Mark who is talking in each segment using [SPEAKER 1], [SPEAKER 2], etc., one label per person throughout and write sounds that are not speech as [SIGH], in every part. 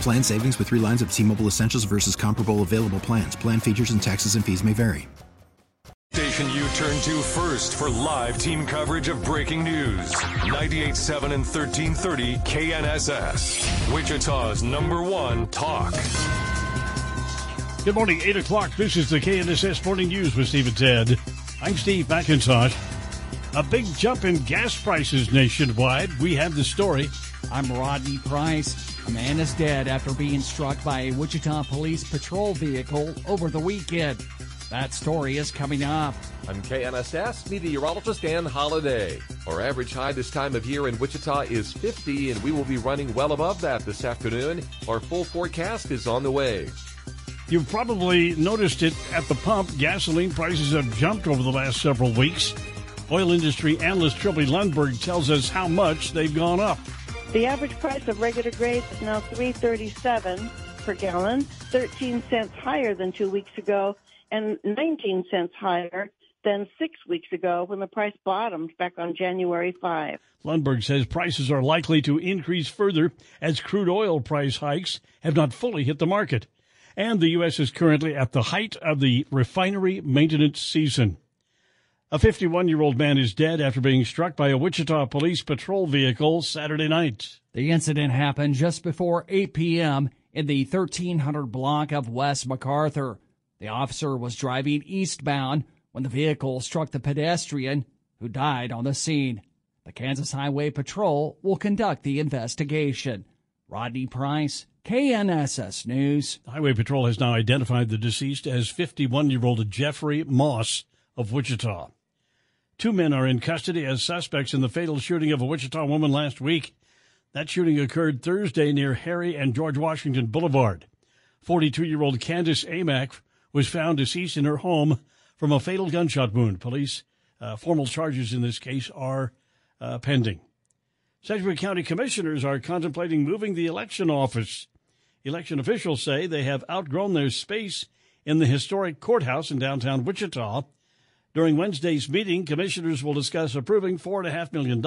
[SPEAKER 1] Plan savings with three lines of T Mobile Essentials versus comparable available plans. Plan features and taxes and fees may vary.
[SPEAKER 2] Station you turn to first for live team coverage of breaking news. 98.7 and 1330 KNSS. Wichita's number one talk.
[SPEAKER 3] Good morning, 8 o'clock. This is the KNSS Morning News with Steve and Ted. I'm Steve McIntosh. A big jump in gas prices nationwide. We have the story.
[SPEAKER 4] I'm Rodney Price. A man is dead after being struck by a Wichita police patrol vehicle over the weekend. That story is coming up.
[SPEAKER 5] I'm KNSS meteorologist Dan Holiday. Our average high this time of year in Wichita is 50, and we will be running well above that this afternoon. Our full forecast is on the way.
[SPEAKER 3] You've probably noticed it at the pump. Gasoline prices have jumped over the last several weeks. Oil industry analyst Trilby Lundberg tells us how much they've gone up.
[SPEAKER 6] The average price of regular grade is now 337 per gallon, 13 cents higher than two weeks ago, and 19 cents higher than six weeks ago when the price bottomed back on January 5.
[SPEAKER 3] Lundberg says prices are likely to increase further as crude oil price hikes have not fully hit the market. And the U.S. is currently at the height of the refinery maintenance season. A 51 year old man is dead after being struck by a Wichita police patrol vehicle Saturday night.
[SPEAKER 4] The incident happened just before 8 p.m. in the 1300 block of West MacArthur. The officer was driving eastbound when the vehicle struck the pedestrian who died on the scene. The Kansas Highway Patrol will conduct the investigation. Rodney Price, KNSS News.
[SPEAKER 3] Highway Patrol has now identified the deceased as 51 year old Jeffrey Moss of Wichita. Two men are in custody as suspects in the fatal shooting of a Wichita woman last week. That shooting occurred Thursday near Harry and George Washington Boulevard. 42 year old Candace Amack was found deceased in her home from a fatal gunshot wound. Police uh, formal charges in this case are uh, pending. Sedgwick County commissioners are contemplating moving the election office. Election officials say they have outgrown their space in the historic courthouse in downtown Wichita during Wednesday's meeting, commissioners will discuss approving $4.5 million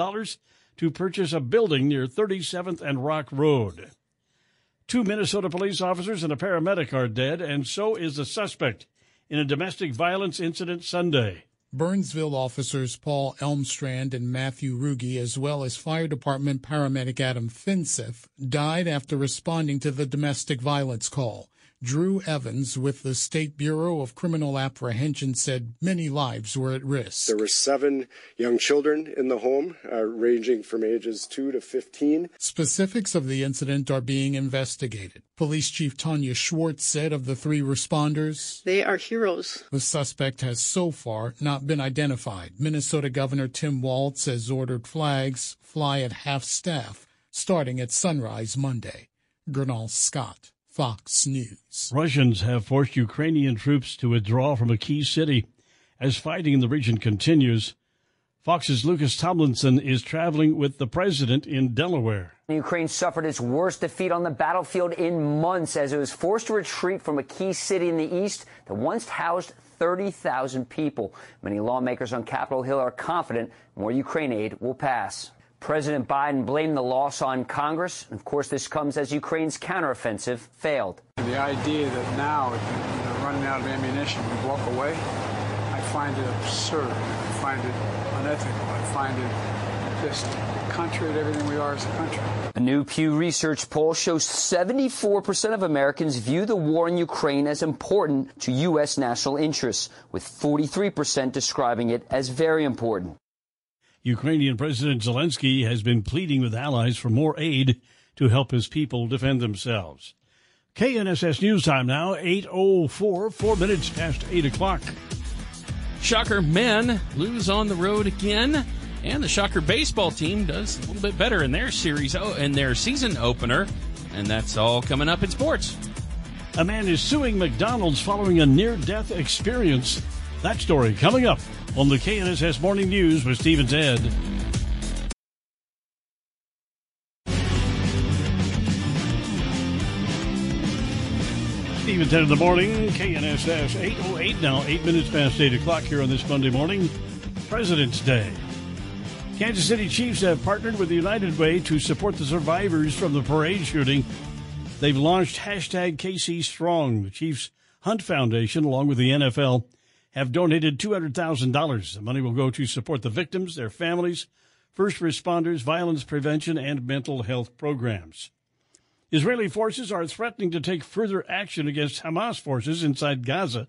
[SPEAKER 3] to purchase a building near 37th and Rock Road. Two Minnesota police officers and a paramedic are dead, and so is the suspect in a domestic violence incident Sunday.
[SPEAKER 7] Burnsville officers Paul Elmstrand and Matthew Ruge, as well as fire department paramedic Adam Finseth, died after responding to the domestic violence call. Drew Evans with the State Bureau of Criminal Apprehension said many lives were at risk.
[SPEAKER 8] There were seven young children in the home, uh, ranging from ages 2 to 15.
[SPEAKER 7] Specifics of the incident are being investigated. Police Chief Tanya Schwartz said of the three responders,
[SPEAKER 9] They are heroes.
[SPEAKER 7] The suspect has so far not been identified. Minnesota Governor Tim Walz has ordered flags fly at half staff starting at sunrise Monday. Gernal Scott. Fox News.
[SPEAKER 3] Russians have forced Ukrainian troops to withdraw from a key city as fighting in the region continues. Fox's Lucas Tomlinson is traveling with the president in Delaware.
[SPEAKER 10] Ukraine suffered its worst defeat on the battlefield in months as it was forced to retreat from a key city in the east that once housed 30,000 people. Many lawmakers on Capitol Hill are confident more Ukraine aid will pass. President Biden blamed the loss on Congress. And Of course, this comes as Ukraine's counteroffensive failed.
[SPEAKER 11] The idea that now, know, running out of ammunition, we walk away, I find it absurd. I find it unethical. I find it just contrary to everything we are as a country.
[SPEAKER 10] A new Pew Research poll shows 74% of Americans view the war in Ukraine as important to U.S. national interests, with 43% describing it as very important.
[SPEAKER 3] Ukrainian President Zelensky has been pleading with allies for more aid to help his people defend themselves. KNSS News Time now, 8.04, four minutes past 8 o'clock.
[SPEAKER 9] Shocker men lose on the road again, and the Shocker baseball team does a little bit better in their series oh, in their season opener, and that's all coming up in sports.
[SPEAKER 3] A man is suing McDonald's following a near-death experience. That story coming up on the KNSS Morning News with Steve and Ted. Steve and Ted in the morning, KNSS 808 now, 8 minutes past 8 o'clock here on this Monday morning, President's Day. Kansas City Chiefs have partnered with the United Way to support the survivors from the parade shooting. They've launched hashtag KC Strong. The Chiefs Hunt Foundation, along with the NFL, have donated $200,000. The money will go to support the victims, their families, first responders, violence prevention, and mental health programs. Israeli forces are threatening to take further action against Hamas forces inside Gaza.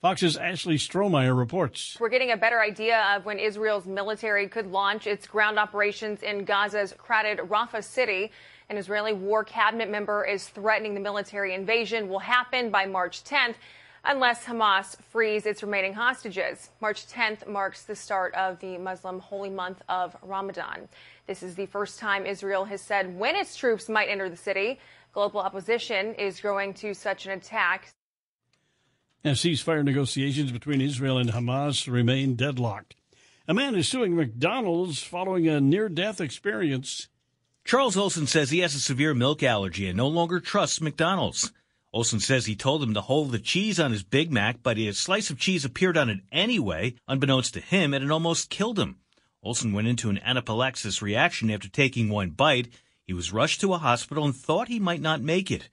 [SPEAKER 3] Fox's Ashley Strohmier reports.
[SPEAKER 12] We're getting a better idea of when Israel's military could launch its ground operations in Gaza's crowded Rafah city. An Israeli war cabinet member is threatening the military invasion will happen by March 10th unless Hamas frees its remaining hostages. March 10th marks the start of the Muslim holy month of Ramadan. This is the first time Israel has said when its troops might enter the city. Global opposition is growing to such an attack.
[SPEAKER 3] And ceasefire negotiations between Israel and Hamas remain deadlocked. A man is suing McDonald's following a near death experience.
[SPEAKER 13] Charles Olson says he has a severe milk allergy and no longer trusts McDonald's. Olson says he told him to hold the cheese on his Big Mac, but a slice of cheese appeared on it anyway, unbeknownst to him, and it almost killed him. Olson went into an anaphylaxis reaction after taking one bite. He was rushed to a hospital and thought he might not make it.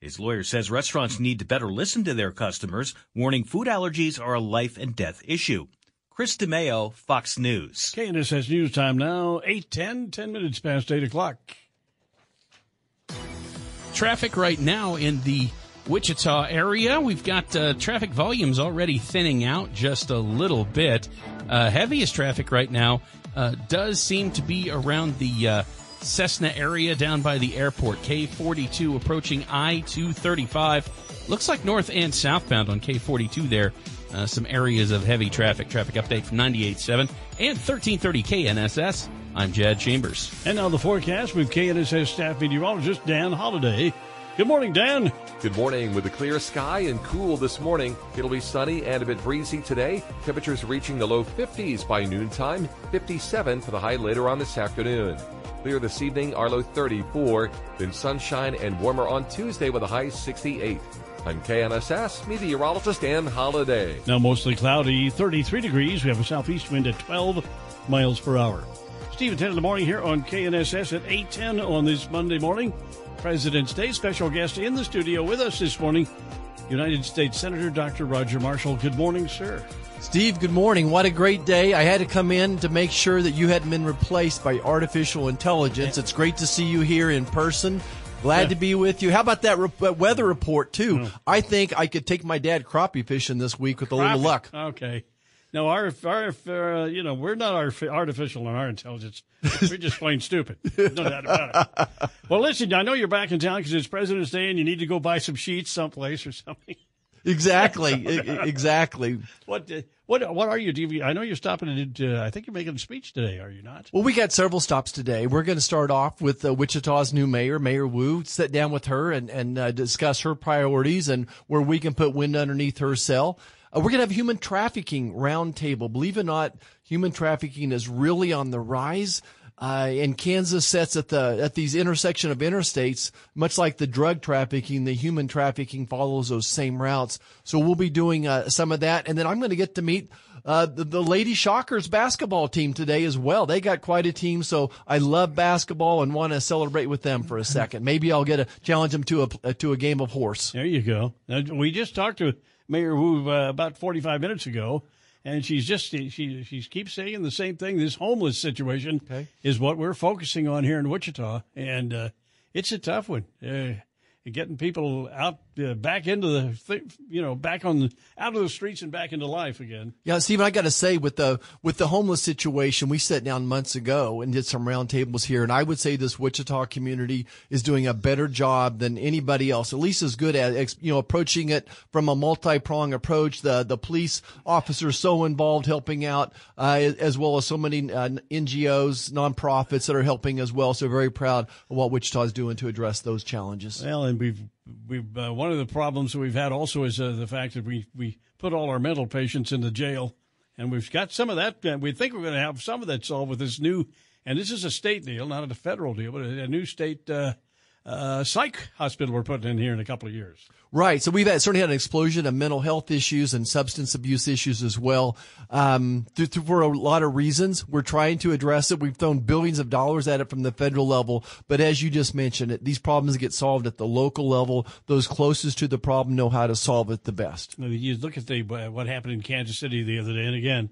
[SPEAKER 13] His lawyer says restaurants need to better listen to their customers, warning food allergies are a life and death issue. Chris DeMeo, Fox News.
[SPEAKER 3] KNSS News Time now, 8.10, 10 minutes past 8 o'clock.
[SPEAKER 9] Traffic right now in the Wichita area. We've got uh, traffic volumes already thinning out just a little bit. Uh, heaviest traffic right now uh, does seem to be around the uh, Cessna area down by the airport. K42 approaching I 235. Looks like north and southbound on K42 there. Uh, some areas of heavy traffic. Traffic update from 98.7 and 1330 KNSS. I'm Jed Chambers.
[SPEAKER 3] And now the forecast with KNSS staff meteorologist Dan Holliday. Good morning, Dan.
[SPEAKER 5] Good morning. With a clear sky and cool this morning, it'll be sunny and a bit breezy today. Temperatures reaching the low 50s by noontime, 57 for the high later on this afternoon. Clear this evening, our low 34, then sunshine and warmer on Tuesday with a high 68. I'm KNSS meteorologist Dan Holliday.
[SPEAKER 3] Now mostly cloudy, 33 degrees. We have a southeast wind at 12 miles per hour. Steve 10 in the morning here on KNSS at 810 on this Monday morning. President's Day special guest in the studio with us this morning, United States Senator Dr. Roger Marshall. Good morning, sir.
[SPEAKER 14] Steve, good morning. What a great day. I had to come in to make sure that you hadn't been replaced by artificial intelligence. It's great to see you here in person. Glad yeah. to be with you. How about that re- weather report, too? Mm. I think I could take my dad crappie fishing this week with a little luck.
[SPEAKER 3] Okay. No, our, our, uh, you know, we're not artificial in our intelligence. We're [LAUGHS] just plain stupid. No doubt about it. Well, listen, I know you're back in town because it's President's Day and you need to go buy some sheets someplace or something. [LAUGHS]
[SPEAKER 14] Exactly. [LAUGHS] exactly.
[SPEAKER 3] What, uh, what, what are you? Do I know you're stopping at, uh, I think you're making a speech today, are you not?
[SPEAKER 14] Well, we got several stops today. We're going to start off with uh, Wichita's new mayor, Mayor Wu, sit down with her and, and uh, discuss her priorities and where we can put wind underneath her sail. Uh, we're going to have human trafficking roundtable. Believe it or not, human trafficking is really on the rise. Uh, and Kansas sets at the at these intersection of interstates, much like the drug trafficking, the human trafficking follows those same routes. So we'll be doing uh, some of that, and then I'm going to get to meet uh, the, the Lady Shockers basketball team today as well. They got quite a team, so I love basketball and want to celebrate with them for a second. Maybe I'll get a challenge them to a to a game of horse.
[SPEAKER 3] There you go. Now, we just talked to Mayor Wu uh, about 45 minutes ago. and she's just she she keeps saying the same thing. This homeless situation
[SPEAKER 14] Okay.
[SPEAKER 3] is what we're focusing on here in Wichita, and uh, it's a tough one. Uh, getting people out uh, back into the th- you know back on the, out of the streets and back into life again.
[SPEAKER 14] Yeah, Stephen, I got to say with the with the homeless situation, we sat down months ago and did some roundtables here, and I would say this Wichita community is doing a better job than anybody else. At least as good at you know approaching it from a multi prong approach. The the police officers so involved helping out, uh, as well as so many uh, NGOs, nonprofits that are helping as well. So very proud of what Wichita is doing to address those challenges.
[SPEAKER 3] Well, and we've we've uh, one of the problems that we've had also is uh, the fact that we we put all our mental patients into jail, and we've got some of that. Uh, we think we're going to have some of that solved with this new, and this is a state deal, not a federal deal, but a, a new state uh, psych hospital we're putting in here in a couple of years.
[SPEAKER 14] Right. So we've had, certainly had an explosion of mental health issues and substance abuse issues as well. Um, th- th- for a lot of reasons, we're trying to address it. We've thrown billions of dollars at it from the federal level. But as you just mentioned, it, these problems get solved at the local level. Those closest to the problem know how to solve it the best.
[SPEAKER 3] You look at the uh, what happened in Kansas City the other day, and again,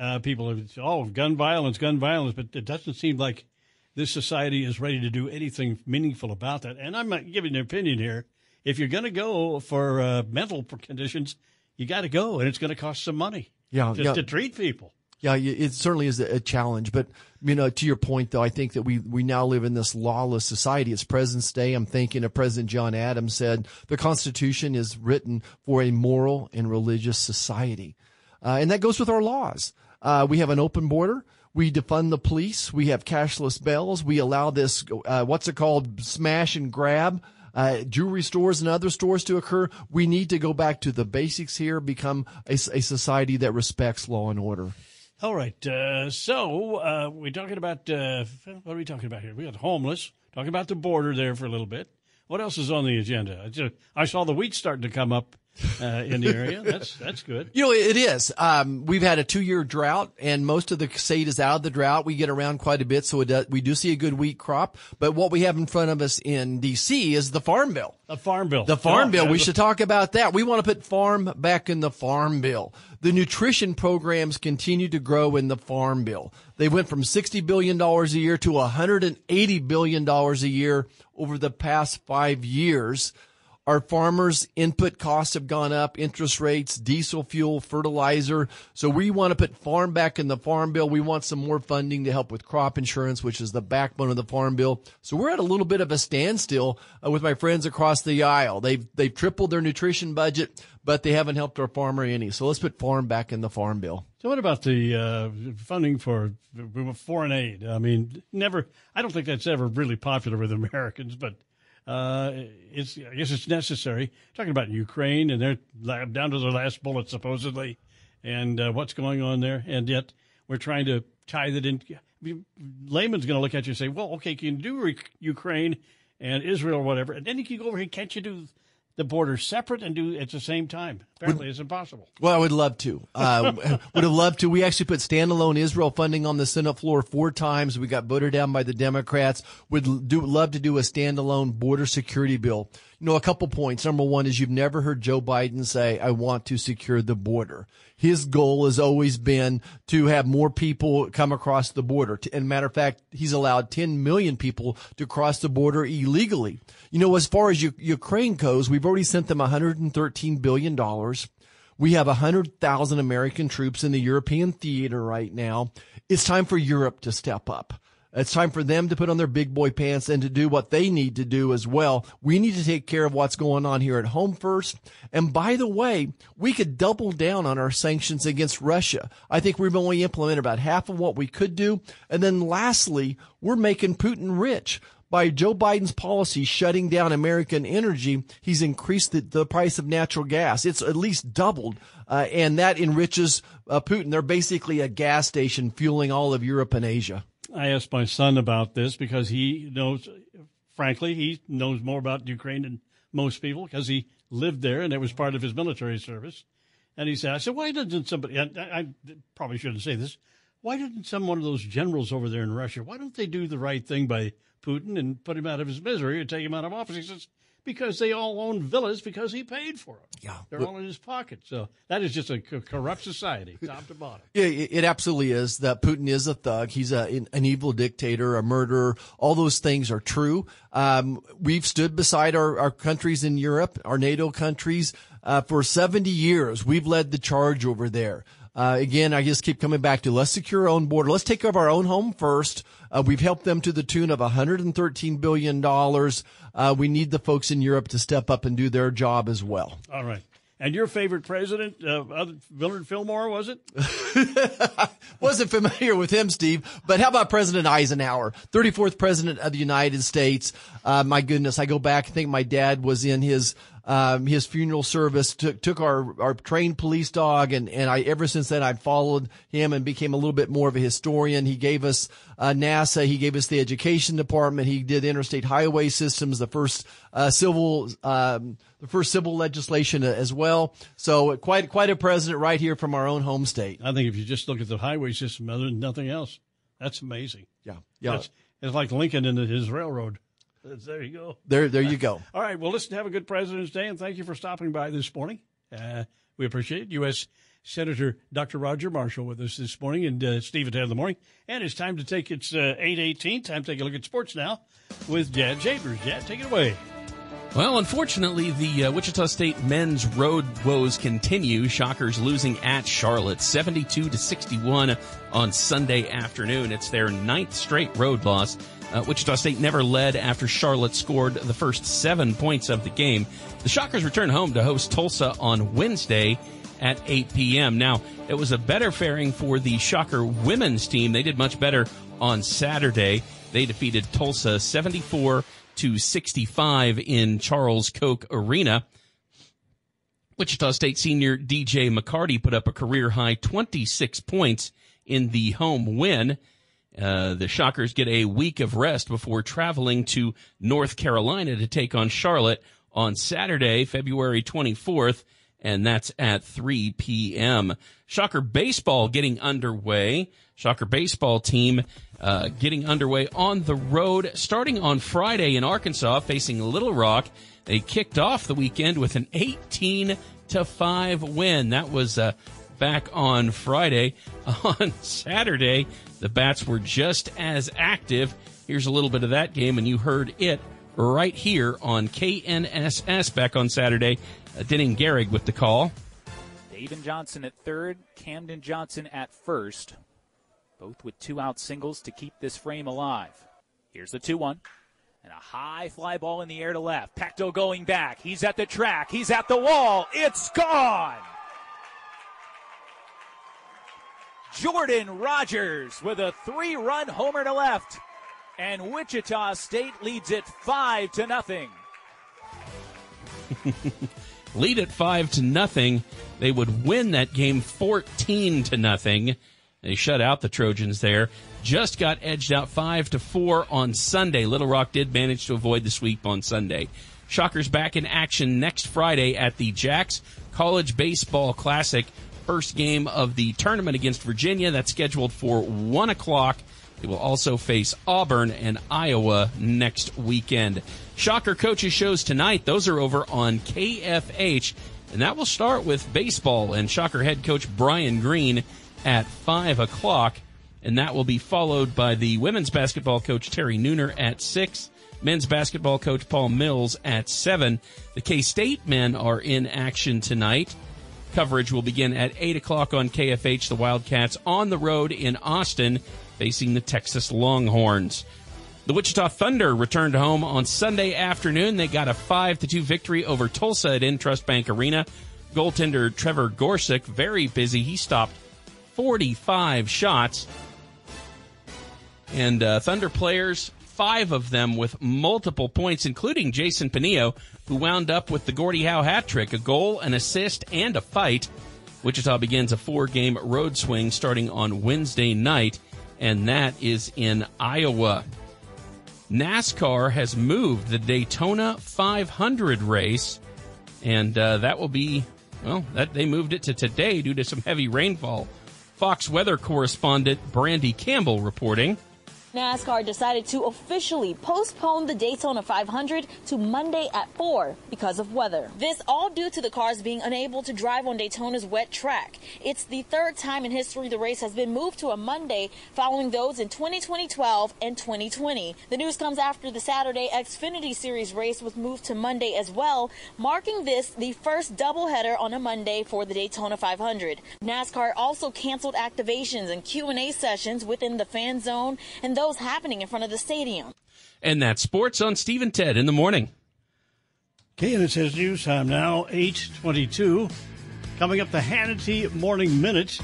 [SPEAKER 3] uh, people are oh gun violence, gun violence, but it doesn't seem like this society is ready to do anything meaningful about that. And I'm not giving an opinion here. If you're going to go for uh, mental conditions, you got to go, and it's going to cost some money.
[SPEAKER 14] Yeah,
[SPEAKER 3] just
[SPEAKER 14] yeah.
[SPEAKER 3] to treat people.
[SPEAKER 14] Yeah, it certainly is a challenge. But you know, to your point, though, I think that we we now live in this lawless society. It's President's Day. I'm thinking of President John Adams said the Constitution is written for a moral and religious society, uh, and that goes with our laws. Uh, we have an open border. We defund the police. We have cashless bells. We allow this, uh, what's it called, smash and grab, uh, jewelry stores and other stores to occur. We need to go back to the basics here, become a, a society that respects law and order.
[SPEAKER 3] All right. Uh, so uh, we're talking about uh, what are we talking about here? We got homeless. Talking about the border there for a little bit. What else is on the agenda? I, just, I saw the wheat starting to come up uh, in the area. That's that's good.
[SPEAKER 14] You know, it is. Um, we've had a two-year drought, and most of the seed is out of the drought. We get around quite a bit, so it does, we do see a good wheat crop. But what we have in front of us in D.C. is the Farm Bill.
[SPEAKER 3] A farm bill.
[SPEAKER 14] The Farm
[SPEAKER 3] Oh,
[SPEAKER 14] Bill. We
[SPEAKER 3] yeah.
[SPEAKER 14] should talk about that. We want to put farm back in the Farm Bill. The nutrition programs continue to grow in the Farm Bill. They went from $60 billion a year to $180 billion a year over the past five years. Our farmers' input costs have gone up, interest rates, diesel fuel, fertilizer. So we want to put farm back in the farm bill. We want some more funding to help with crop insurance, which is the backbone of the farm bill. So we're at a little bit of a standstill uh, with my friends across the aisle. They've, they've tripled their nutrition budget, but they haven't helped our farmer any. So let's put farm back in the farm bill.
[SPEAKER 3] So what about the uh, funding for foreign aid? I mean, never. I don't think that's ever really popular with Americans, but uh, it's. I guess it's necessary. Talking about Ukraine and they're down to their last bullet supposedly, and uh, what's going on there, and yet we're trying to tie that in. I mean, layman's going to look at you and say, "Well, okay, can you do re- Ukraine and Israel or whatever, and then you can go over here. Can't you do the border separate and do at the same time? Apparently, it's impossible."
[SPEAKER 14] Well, I would love to. Uh, [LAUGHS] would have loved to. We actually put standalone Israel funding on the Senate floor four times. We got voted down by the Democrats. Would do love to do a standalone border security bill. You know, a couple points. Number one is you've never heard Joe Biden say, "I want to secure the border." His goal has always been to have more people come across the border. And matter of fact, he's allowed 10 million people to cross the border illegally. You know, as far as U- Ukraine goes, we've already sent them 113 billion dollars. We have 100,000 American troops in the European theater right now. It's time for Europe to step up. It's time for them to put on their big boy pants and to do what they need to do as well. We need to take care of what's going on here at home first. And by the way, we could double down on our sanctions against Russia. I think we've only implemented about half of what we could do. And then lastly, we're making Putin rich by Joe Biden's policy shutting down American energy, he's increased the, the price of natural gas. It's at least doubled, uh, and that enriches uh, Putin. They're basically a gas station fueling all of Europe and Asia.
[SPEAKER 3] I asked my son about this because he knows, frankly, he knows more about Ukraine than most people because he lived there and it was part of his military service. And he said, I said, why doesn't somebody, I, I probably shouldn't say this, why didn't some one of those generals over there in Russia, why don't they do the right thing by Putin and put him out of his misery or take him out of office. He says, because they all own villas because he paid for them.
[SPEAKER 14] Yeah.
[SPEAKER 3] They're all in his pocket. So that is just a corrupt society, top to bottom. [LAUGHS]
[SPEAKER 14] Yeah, it it absolutely is that Putin is a thug. He's a, an evil dictator, a murderer. All those things are true. Um, we've stood beside our, our countries in Europe, our NATO countries, uh, for 70 years. We've led the charge over there. Uh, again, I just keep coming back to let's secure our own border. Let's take care of our own home first. Uh, we've helped them to the tune of 113 billion dollars. Uh, we need the folks in Europe to step up and do their job as well.
[SPEAKER 3] All right. And your favorite president, uh, Willard Fillmore, was it? [LAUGHS]
[SPEAKER 14] Wasn't familiar with him, Steve, but how about President Eisenhower, 34th president of the United States? Uh, my goodness, I go back. I think my dad was in his um, his funeral service. Took took our our trained police dog, and and I ever since then I've followed him and became a little bit more of a historian. He gave us uh, NASA. He gave us the education department. He did interstate highway systems, the first uh, civil. Um, the first civil legislation as well. So quite quite a president right here from our own home state.
[SPEAKER 3] I think if you just look at the highway system, other than nothing else, that's amazing.
[SPEAKER 14] Yeah, yeah.
[SPEAKER 3] It's, it's like Lincoln and his railroad. That's- [LAUGHS] There you go.
[SPEAKER 14] There, there you go. [LAUGHS]
[SPEAKER 3] All right. Well, listen, have a good President's Day, and thank you for stopping by this morning. Uh, we appreciate it. U.S. Senator Dr. Roger Marshall with us this morning, and uh, Steve at 10 in the morning. And it's time to take it's uh, 818. Time to take a look at sports now with Jad Chambers. Jad, take it away.
[SPEAKER 9] Well, unfortunately, the uh, Wichita State men's road woes continue. Shockers losing at Charlotte, 72 to 61 on Sunday afternoon. It's their ninth straight road loss. Uh, Wichita State never led after Charlotte scored the first seven points of the game. The Shockers return home to host Tulsa on Wednesday at 8 p.m. Now, it was a better faring for the Shocker women's team. They did much better on Saturday. They defeated Tulsa 74 to 65 in Charles Koch Arena. Wichita State senior DJ McCarty put up a career high 26 points in the home win. Uh, the Shockers get a week of rest before traveling to North Carolina to take on Charlotte on Saturday, February 24th, and that's at 3 p.m. Shocker baseball getting underway. Shocker baseball team uh, getting underway on the road starting on Friday in Arkansas facing Little Rock. They kicked off the weekend with an 18 to 5 win. That was uh, back on Friday. [LAUGHS] On Saturday, the Bats were just as active. Here's a little bit of that game, and you heard it right here on KNSS back on Saturday. Uh, Denning Gehrig with the call.
[SPEAKER 15] David Johnson at third, Camden Johnson at first. Both with two out singles to keep this frame alive. Here's the 2 1. And a high fly ball in the air to left. Pecto going back. He's at the track. He's at the wall. It's gone. Jordan Rogers with a three run homer to left. And Wichita State leads it 5 to nothing. [LAUGHS]
[SPEAKER 9] lead at five to nothing. They would win that game 14 to nothing. They shut out the Trojans there. Just got edged out five to four on Sunday. Little Rock did manage to avoid the sweep on Sunday. Shockers back in action next Friday at the Jacks College Baseball Classic. First game of the tournament against Virginia. That's scheduled for one o'clock. They will also face Auburn and Iowa next weekend. Shocker coaches shows tonight. Those are over on KFH. And that will start with baseball and Shocker head coach Brian Green at 5 o'clock. And that will be followed by the women's basketball coach Terry Nooner at 6. Men's basketball coach Paul Mills at 7. The K-State men are in action tonight. Coverage will begin at 8 o'clock on KFH. The Wildcats on the road in Austin facing the Texas Longhorns. The Wichita Thunder returned home on Sunday afternoon. They got a 5 to 2 victory over Tulsa at Intrust Bank Arena. Goaltender Trevor Gorsuch, very busy. He stopped 45 shots. And uh, Thunder players, five of them with multiple points, including Jason Panillo, who wound up with the Gordie Howe hat trick, a goal, an assist, and a fight. Wichita begins a four game road swing starting on Wednesday night, and that is in Iowa. NASCAR has moved the Daytona 500 race, and uh, that will be, well, that they moved it to today due to some heavy rainfall. Fox weather correspondent Brandy Campbell reporting.
[SPEAKER 16] NASCAR decided to officially postpone the Daytona 500 to Monday at 4 because of weather. This all due to the cars being unable to drive on Daytona's wet track. It's the third time in history the race has been moved to a Monday following those in 2012 and 2020. The news comes after the Saturday Xfinity Series race was moved to Monday as well, marking this the first doubleheader on a Monday for the Daytona 500. NASCAR also canceled activations and Q&A sessions within the fan zone and those happening in front of the stadium.
[SPEAKER 9] And that's sports on Steve and Ted in the morning.
[SPEAKER 3] KNSS News Time now, 822. Coming up, the Hannity Morning Minute.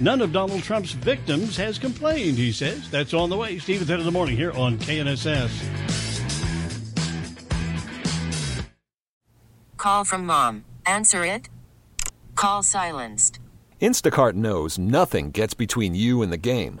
[SPEAKER 3] None of Donald Trump's victims has complained, he says. That's on the way. Steve and Ted in the morning here on KNSS.
[SPEAKER 17] Call from mom. Answer it. Call silenced.
[SPEAKER 18] Instacart knows nothing gets between you and the game.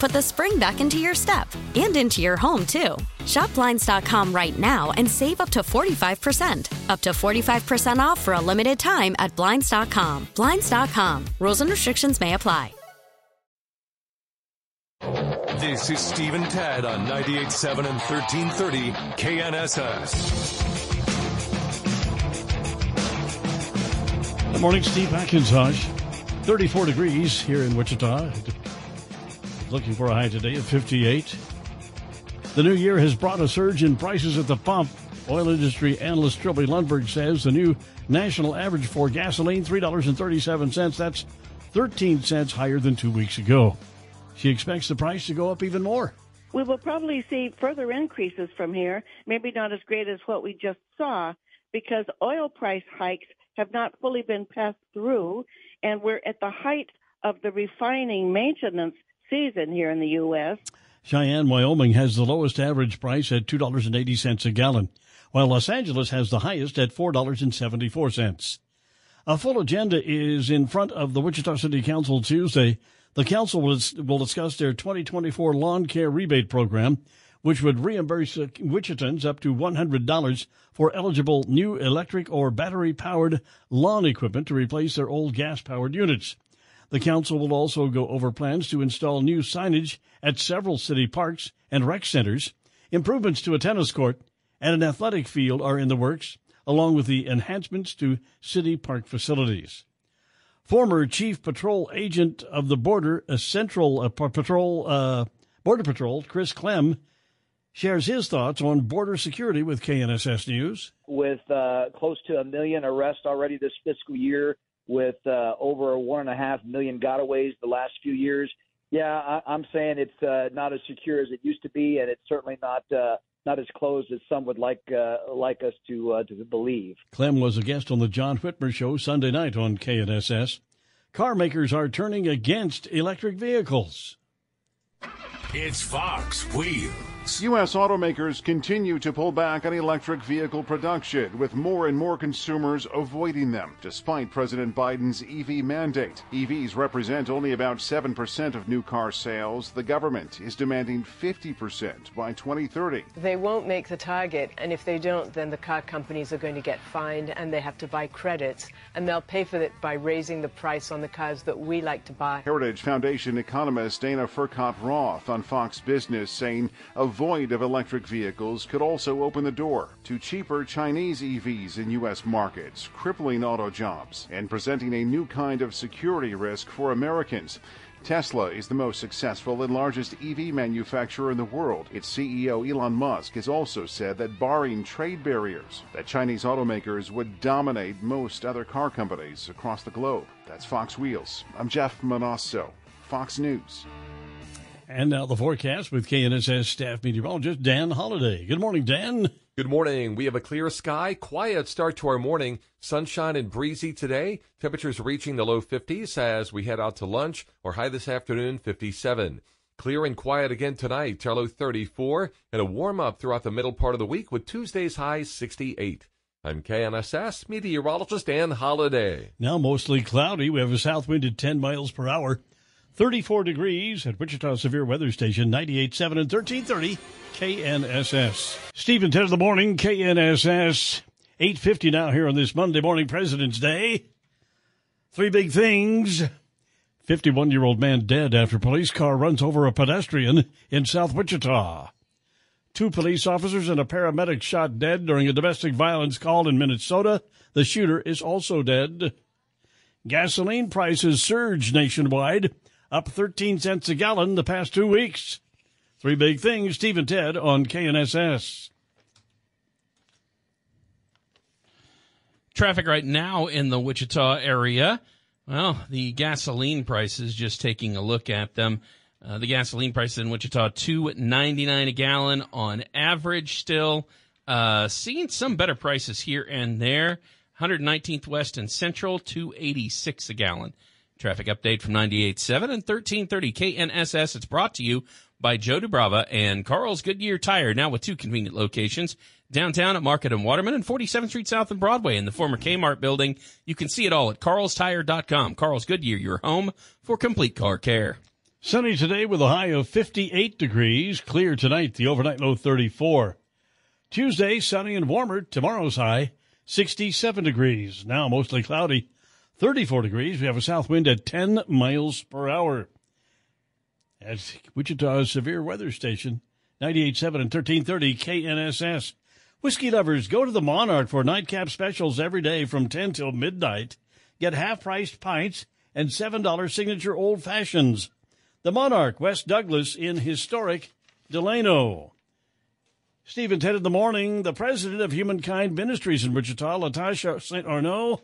[SPEAKER 19] put the spring back into your step and into your home, too. Shop Blinds.com right now and save up to 45%. Up to 45% off for a limited time at Blinds.com. Blinds.com. Rules and restrictions may apply.
[SPEAKER 2] This is Stephen Tad on 98.7 and 1330 KNSS.
[SPEAKER 3] Good morning, Steve McIntosh. 34 degrees here in Wichita. Looking for a high today of 58. The new year has brought a surge in prices at the pump. Oil industry analyst Trilby Lundberg says the new national average for gasoline, $3.37. That's 13 cents higher than two weeks ago. She expects the price to go up even more.
[SPEAKER 6] We will probably see further increases from here, maybe not as great as what we just saw, because oil price hikes have not fully been passed through, and we're at the height of the refining maintenance season here in the U.S.
[SPEAKER 3] Cheyenne, Wyoming has the lowest average price at $2.80 a gallon, while Los Angeles has the highest at $4.74. A full agenda is in front of the Wichita City Council Tuesday. The council will, discuss their 2024 lawn care rebate program, which would reimburse Wichitans up to $100 for eligible new electric or battery powered lawn equipment to replace their old gas powered units. The council will also go over plans to install new signage at several city parks and rec centers. Improvements to a tennis court and an athletic field are in the works, along with the enhancements to city park facilities. Former Chief Patrol Agent of the Border, uh, Central uh, Patrol, uh, Border Patrol, Chris Clem, shares his thoughts on border security with KNSS News.
[SPEAKER 20] With uh, close to a million arrests already this fiscal year, with uh, over one and a half million gotaways the last few years, yeah, I, am saying it's uh, not as secure as it used to be, and it's certainly not uh, not as closed as some would like uh, like us to uh, to believe.
[SPEAKER 3] Clem was a guest on the John Whitmer Show Sunday night on KNSS. Car makers are turning against electric vehicles.
[SPEAKER 2] It's Fox Wheel.
[SPEAKER 21] U.S. automakers continue to pull back on electric vehicle production, with more and more consumers avoiding them, despite President Biden's EV mandate. EVs represent only about 7% of new car sales. The government is demanding 50% by 2030.
[SPEAKER 22] They won't make the target, and if they don't, then the car companies are going to get fined and they have to buy credits, and they'll pay for it by raising the price on the cars that we like to buy.
[SPEAKER 21] Heritage Foundation economist Diana Furchtgott-Roth on Fox Business saying a void of electric vehicles could also open the door to cheaper Chinese EVs in U.S. markets, crippling auto jobs and presenting a new kind of security risk for Americans. Tesla is the most successful and largest EV manufacturer in the world. Its CEO Elon Musk has also said that barring trade barriers, that Chinese automakers would dominate most other car companies across the globe. That's Fox Wheels. I'm Jeff Monosson, Fox News.
[SPEAKER 3] And now the forecast with KNSS staff meteorologist Dan Holliday. Good morning, Dan.
[SPEAKER 5] Good morning. We have a clear sky, quiet start to our morning. Sunshine and breezy today. Temperatures reaching the low 50s as we head out to lunch, or high this afternoon, 57. Clear and quiet again tonight, our low 34, and a warm up throughout the middle part of the week with Tuesday's high 68. I'm KNSS meteorologist Dan Holliday.
[SPEAKER 3] Now mostly cloudy. We have a south wind at 10 miles per hour. 34 degrees at Wichita Severe Weather Station, 98.7 and 1330 KNSS. Stephen 10 of the morning, KNSS. 8.50 now here on this Monday morning, President's Day. Three big things. 51 year old man dead after police car runs over a pedestrian in South Wichita. Two police officers and a paramedic shot dead during a domestic violence call in Minnesota. The shooter is also dead. Gasoline prices surge nationwide up 13 cents a gallon the past two weeks. Three big things, Steve and Ted on KNSS.
[SPEAKER 9] Traffic right now in the Wichita area. Well, the gasoline prices, just taking a look at them. Uh, the gasoline prices in Wichita, two ninety nine a gallon on average. Still, uh, seeing some better prices here and there. 119th West and Central, 286 a gallon. Traffic update from 98.7 and 1330 KNSS. It's brought to you by Joe DuBrava and Carl's Goodyear Tire, now with two convenient locations. Downtown at Market and Waterman and 47th Street South and Broadway in the former Kmart building. You can see it all at carlstire.com. Carl's Goodyear, your home for complete car care.
[SPEAKER 3] Sunny today with a high of 58 degrees. Clear tonight, the overnight low 34. Tuesday, sunny and warmer. Tomorrow's high, 67 degrees. Now mostly cloudy. 34 degrees. We have a south wind at 10 miles per hour. At Wichita's Severe Weather Station, 98.7 and 1330 KNSS. Whiskey lovers, go to the Monarch for nightcap specials every day from 10 till midnight. Get half-priced pints and $7 signature old fashions. The Monarch, West Douglas in historic Delano. Stephen Ted in the morning, the president of Humankind Ministries in Wichita, Latasha St. Arnaud,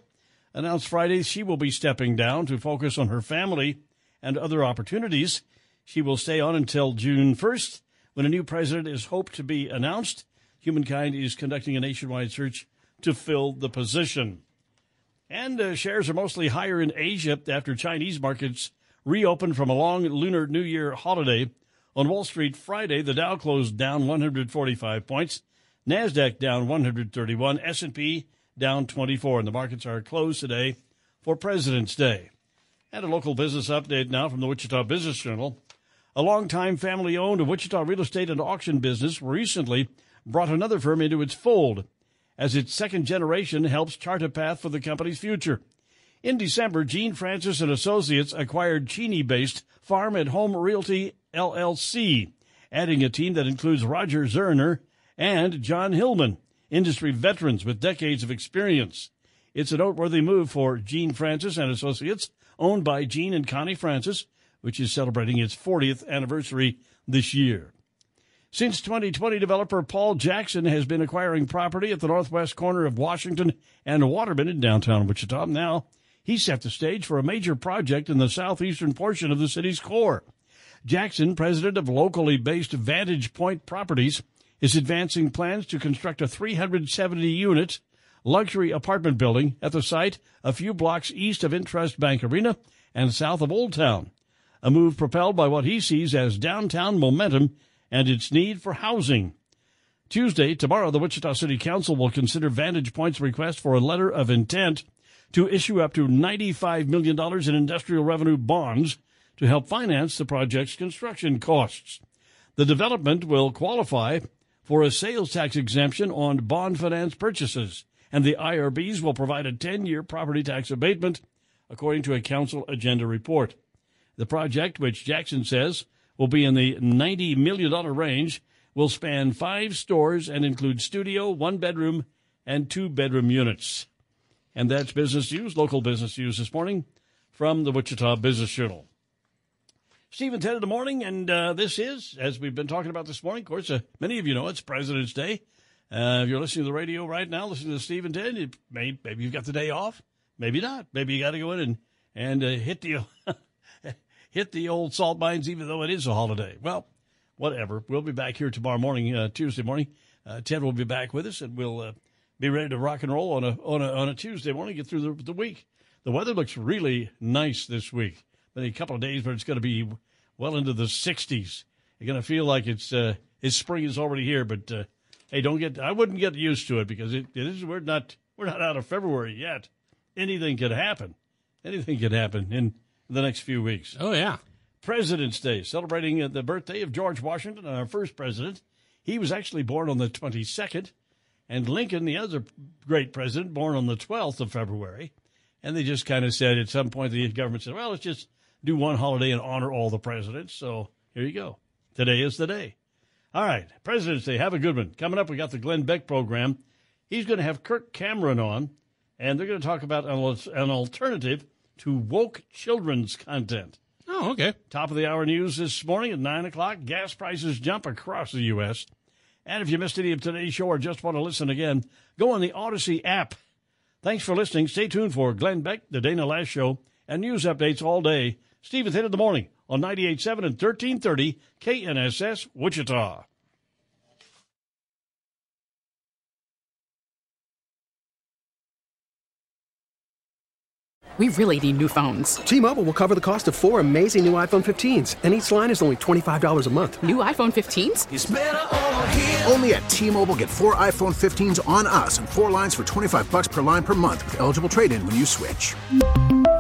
[SPEAKER 3] announced Friday she will be stepping down to focus on her family and other opportunities. She will stay on until June 1st when a new president is hoped to be announced. Humankind is conducting a nationwide search to fill the position. And uh, shares are mostly higher in Asia after Chinese markets reopened from a long Lunar New Year holiday. On Wall Street Friday, the Dow closed down 145 points, Nasdaq down 131, S&P down 24, and the markets are closed today for President's Day. And a local business update now from the Wichita Business Journal. A longtime family owned Wichita real estate and auction business recently brought another firm into its fold as its second generation helps chart a path for the company's future. In December, Gene Francis and Associates acquired Cheney-based Farm and Home Realty LLC, adding a team that includes Roger Zerner and John Hillman industry veterans with decades of experience. It's a noteworthy move for Gene Francis and Associates, owned by Gene and Connie Francis, which is celebrating its 40th anniversary this year. Since 2020, developer Paul Jackson has been acquiring property at the northwest corner of Washington and Waterman in downtown Wichita. Now, he set the stage for a major project in the southeastern portion of the city's core. Jackson, president of locally based Vantage Point Properties, is advancing plans to construct a 370 unit luxury apartment building at the site a few blocks east of Intrust Bank Arena and south of Old Town. A move propelled by what he sees as downtown momentum and its need for housing. Tuesday, tomorrow, the Wichita City Council will consider Vantage Point's request for a letter of intent to issue up to $95 million in industrial revenue bonds to help finance the project's construction costs. The development will qualify for a sales tax exemption on bond finance purchases, and the IRBs will provide a 10 year property tax abatement, according to a council agenda report. The project, which Jackson says will be in the $90 million range, will span five stores and include studio, one bedroom, and two bedroom units. And that's business news, local business news this morning from the Wichita Business Journal. Steve and Ted in the morning, and uh, this is, as we've been talking about this morning, of course, uh, many of you know it's President's Day. Uh, if you're listening to the radio right now, listening to Steve and Ted, you may, maybe you've got the day off, maybe not. Maybe you got to go in and, and uh, hit the [LAUGHS] hit the old salt mines, even though it is a holiday. Well, whatever. We'll be back here tomorrow morning, uh, Tuesday morning. Uh, Ted will be back with us, and we'll be ready to rock and roll on a on a on a Tuesday morning. Get through the, the week. The weather looks really nice this week. In a couple of days, but it's going to be well into the 60s. You're going to feel like it's uh, it's spring is already here. But uh, hey, don't get I wouldn't get used to it because it, it is we're not we're not out of February yet. Anything could happen. Anything could happen in the next few weeks.
[SPEAKER 9] Oh yeah.
[SPEAKER 3] President's Day, celebrating uh, the birthday of George Washington, our first president. He was actually born on the 22nd and Lincoln, the other great president, born on the 12th of February. And they just kind of said at some point, the government said, well, let's just do one holiday and honor all the presidents. So here you go. Today is the day. All right, President's Day. Have a good one. Coming up, we got the Glenn Beck program. He's going to have Kirk Cameron on, and they're going to talk about an alternative to woke children's content.
[SPEAKER 9] Oh, okay.
[SPEAKER 3] Top of the hour news this morning at 9 o'clock. Gas prices jump across the U.S. And if you missed any of today's show or just want to listen again, go on the Odyssey app. Thanks for listening. Stay tuned for Glenn Beck, the Dana Loesch Show, and news updates all day. Steve and Ted in the morning on 98.7 and 1330 KNSS Wichita.
[SPEAKER 23] We really need new phones.
[SPEAKER 24] T-Mobile will cover the cost of four amazing new iPhone 15s, and each line is only $25 a month.
[SPEAKER 23] New iPhone 15s?
[SPEAKER 25] Only at T-Mobile get four iPhone 15s on us and four lines for 25 bucks per line per month with eligible trade-in when you switch.